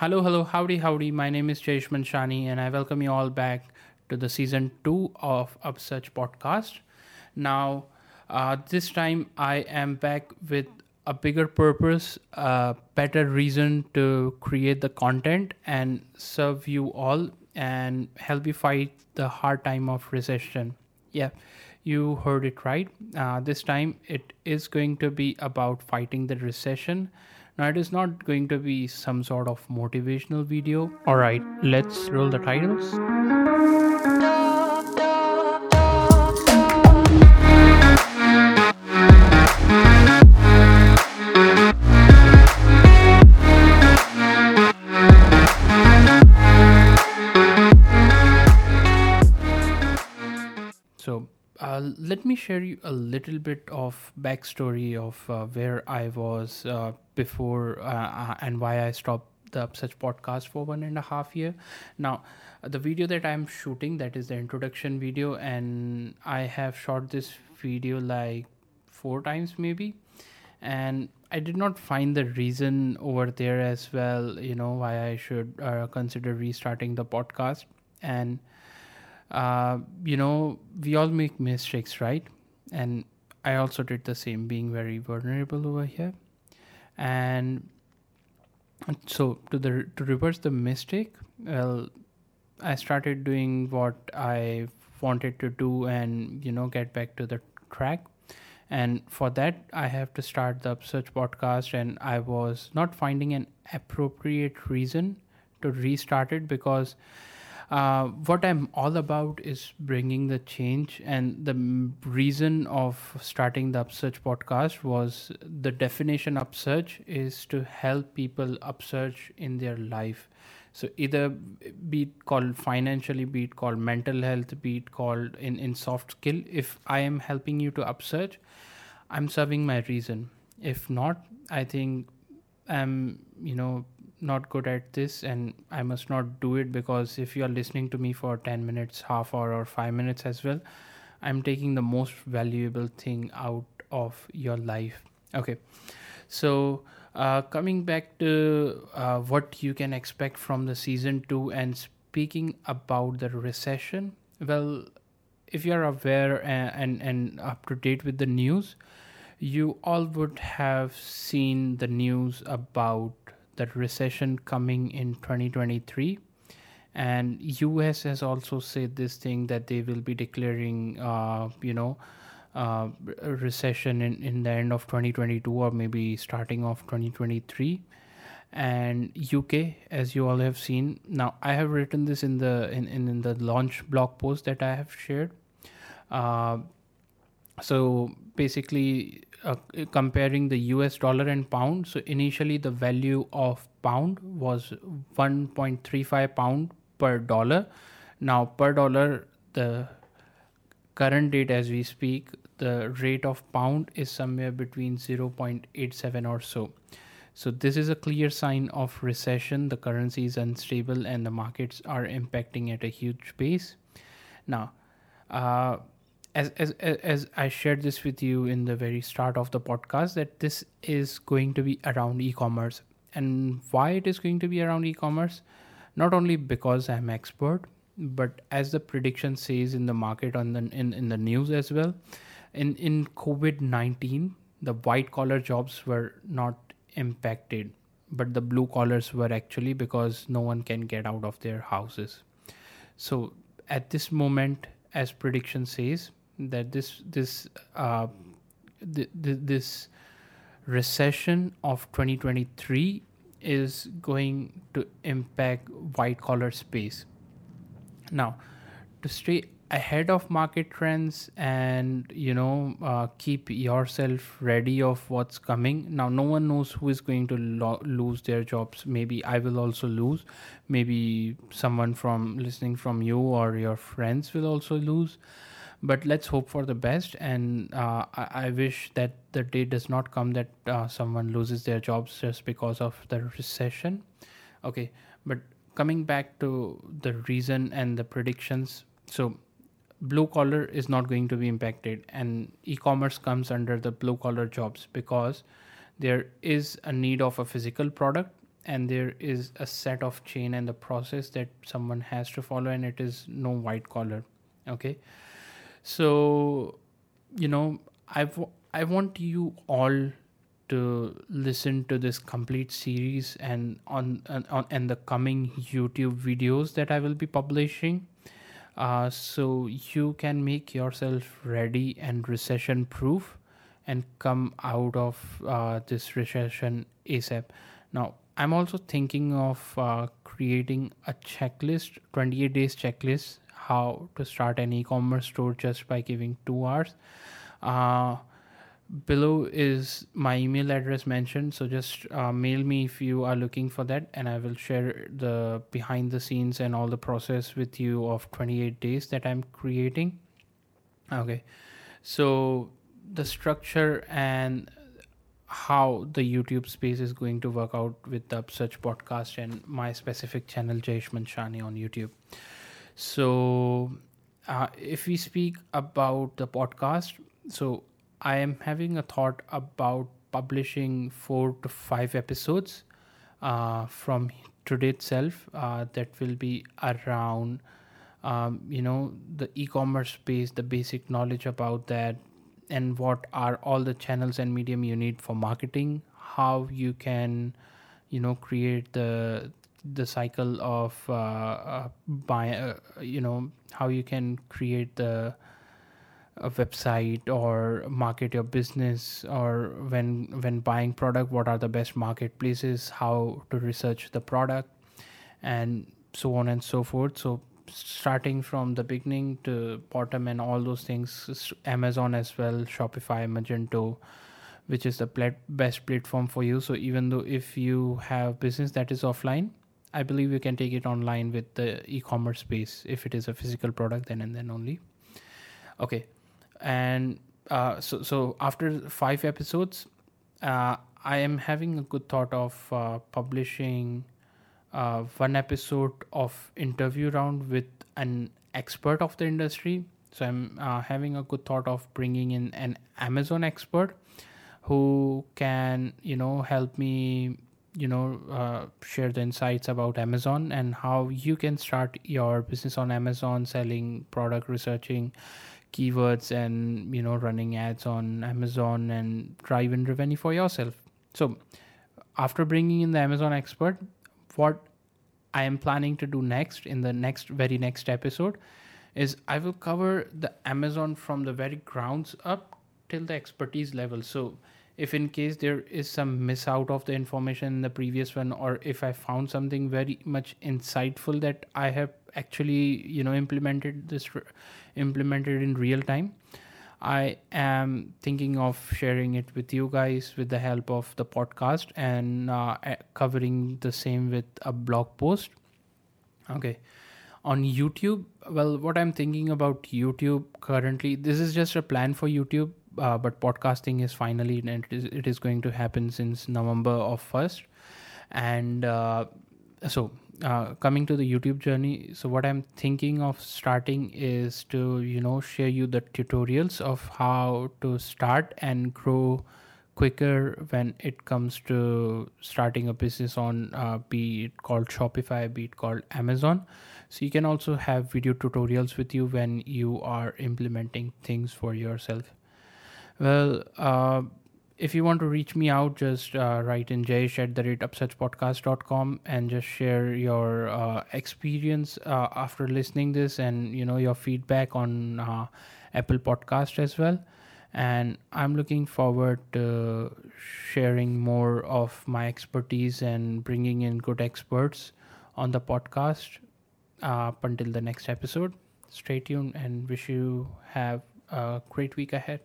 Hello, hello, howdy, howdy. My name is Jayesh Manshani, and I welcome you all back to the season two of Upsurge podcast. Now, uh, this time I am back with a bigger purpose, a better reason to create the content and serve you all and help you fight the hard time of recession. Yeah, you heard it right. Uh, this time it is going to be about fighting the recession now, it is not going to be some sort of motivational video. Alright, let's roll the titles. Me share you a little bit of backstory of uh, where I was uh, before uh, uh, and why I stopped the such podcast for one and a half year. Now, the video that I'm shooting that is the introduction video, and I have shot this video like four times maybe, and I did not find the reason over there as well. You know why I should uh, consider restarting the podcast and uh, you know, we all make mistakes, right? And I also did the same, being very vulnerable over here. And so to the to reverse the mistake, well, I started doing what I wanted to do, and you know, get back to the track. And for that, I have to start the Upsurge podcast, and I was not finding an appropriate reason to restart it because uh, what I'm all about is bringing the change, and the reason of starting the Upsurge podcast was the definition Upsurge is to help people upsurge in their life. So either be it called financially, be it called mental health, be it called in in soft skill. If I am helping you to upsurge, I'm serving my reason. If not, I think I'm you know not good at this and I must not do it because if you are listening to me for 10 minutes, half hour, or five minutes as well, I'm taking the most valuable thing out of your life. Okay, so uh, coming back to uh, what you can expect from the season two and speaking about the recession, well, if you're aware and, and, and up to date with the news, you all would have seen the news about that recession coming in 2023 and us has also said this thing that they will be declaring uh, you know uh, recession in, in the end of 2022 or maybe starting of 2023 and uk as you all have seen now i have written this in the in, in, in the launch blog post that i have shared. Uh, so basically uh, comparing the US dollar and pound. So initially the value of pound was 1.35 pound per dollar. Now per dollar the current date as we speak the rate of pound is somewhere between 0.87 or so. So this is a clear sign of recession. The currency is unstable and the markets are impacting at a huge pace. Now, uh, as, as as I shared this with you in the very start of the podcast that this is going to be around e-commerce. And why it is going to be around e-commerce? Not only because I'm expert but as the prediction says in the market on the in, in the news as well in in COVID-19 the white collar jobs were not impacted but the blue collars were actually because no one can get out of their houses. So at this moment as prediction says that this this uh, th- th- this recession of 2023 is going to impact white collar space. Now to stay ahead of market trends and you know uh, keep yourself ready of what's coming. Now no one knows who is going to lo- lose their jobs. Maybe i will also lose. Maybe someone from listening from you or your friends will also lose but let's hope for the best. And uh, I, I, wish that the day does not come that uh, someone loses their jobs just because of the recession. Okay but coming back to the reason and the predictions. So blue collar is not going to be impacted. And e-commerce comes under the blue collar jobs because there is a need of a physical product and there is a set of chain and the process that someone has to follow and it is no white collar. Okay so you know i i want you all to listen to this complete series and on, on and the coming youtube videos that i will be publishing. Uh, so you can make yourself ready and recession proof and come out of uh, this recession asap now i'm also thinking of uh, creating a checklist 28 days checklist how to start an e-commerce store just by giving two hours. Uh, below is my email address mentioned so just uh, mail me if you are looking for that and i will share the behind the scenes and all the process with you of 28 days that i'm creating. Okay so the structure and how the youtube space is going to work out with the Upsurge podcast and my specific channel jayesh manchani on youtube so uh, if we speak about the podcast so I am having a thought about publishing four to five episodes uh, from today itself uh, that will be around um, you know the e-commerce space the basic knowledge about that and what are all the channels and medium you need for marketing how you can you know create the the cycle of uh, uh buy uh, you know how you can create the a website or market your business or when when buying product what are the best marketplaces how to research the product and so on and so forth. So starting from the beginning to bottom and all those things amazon as well shopify magento which is the best platform for you. So even though if you have business that is offline i believe you can take it online with the e-commerce space. If it is a physical product then and then only. Okay. And uh, so so after five episodes uh, i am having a good thought of uh, publishing uh, one episode of interview round with an expert of the industry. So i'm uh, having a good thought of bringing in an amazon expert who can you know help me you know uh, share the insights about amazon and how you can start your business on amazon selling product researching keywords and you know running ads on amazon and drive in revenue for yourself. So after bringing in the amazon expert what i am planning to do next in the next very next episode is i will cover the amazon from the very grounds up till the expertise level. So if in case there is some miss out of the information in the previous one or if i found something very much insightful that i have actually you know implemented this implemented in real time i am thinking of sharing it with you guys with the help of the podcast and uh, covering the same with a blog post. Okay. On youtube well what i'm thinking about youtube currently this is just a plan for youtube uh, but podcasting is finally and it is, it is going to happen since november of first. And uh, so uh, coming to the youtube journey so what i'm thinking of starting is to you know share you the tutorials of how to start and grow quicker when it comes to starting a business on uh, be it called shopify be it called amazon. So you can also have video tutorials with you when you are implementing things for yourself well uh, if you want to reach me out, just uh, write in jayesh at the rate upsurgepodcast.com and just share your uh, experience uh, after listening this and you know your feedback on uh, Apple Podcast as well. And I'm looking forward to sharing more of my expertise and bringing in good experts on the podcast. Uh, up until the next episode, stay tuned and wish you have a great week ahead.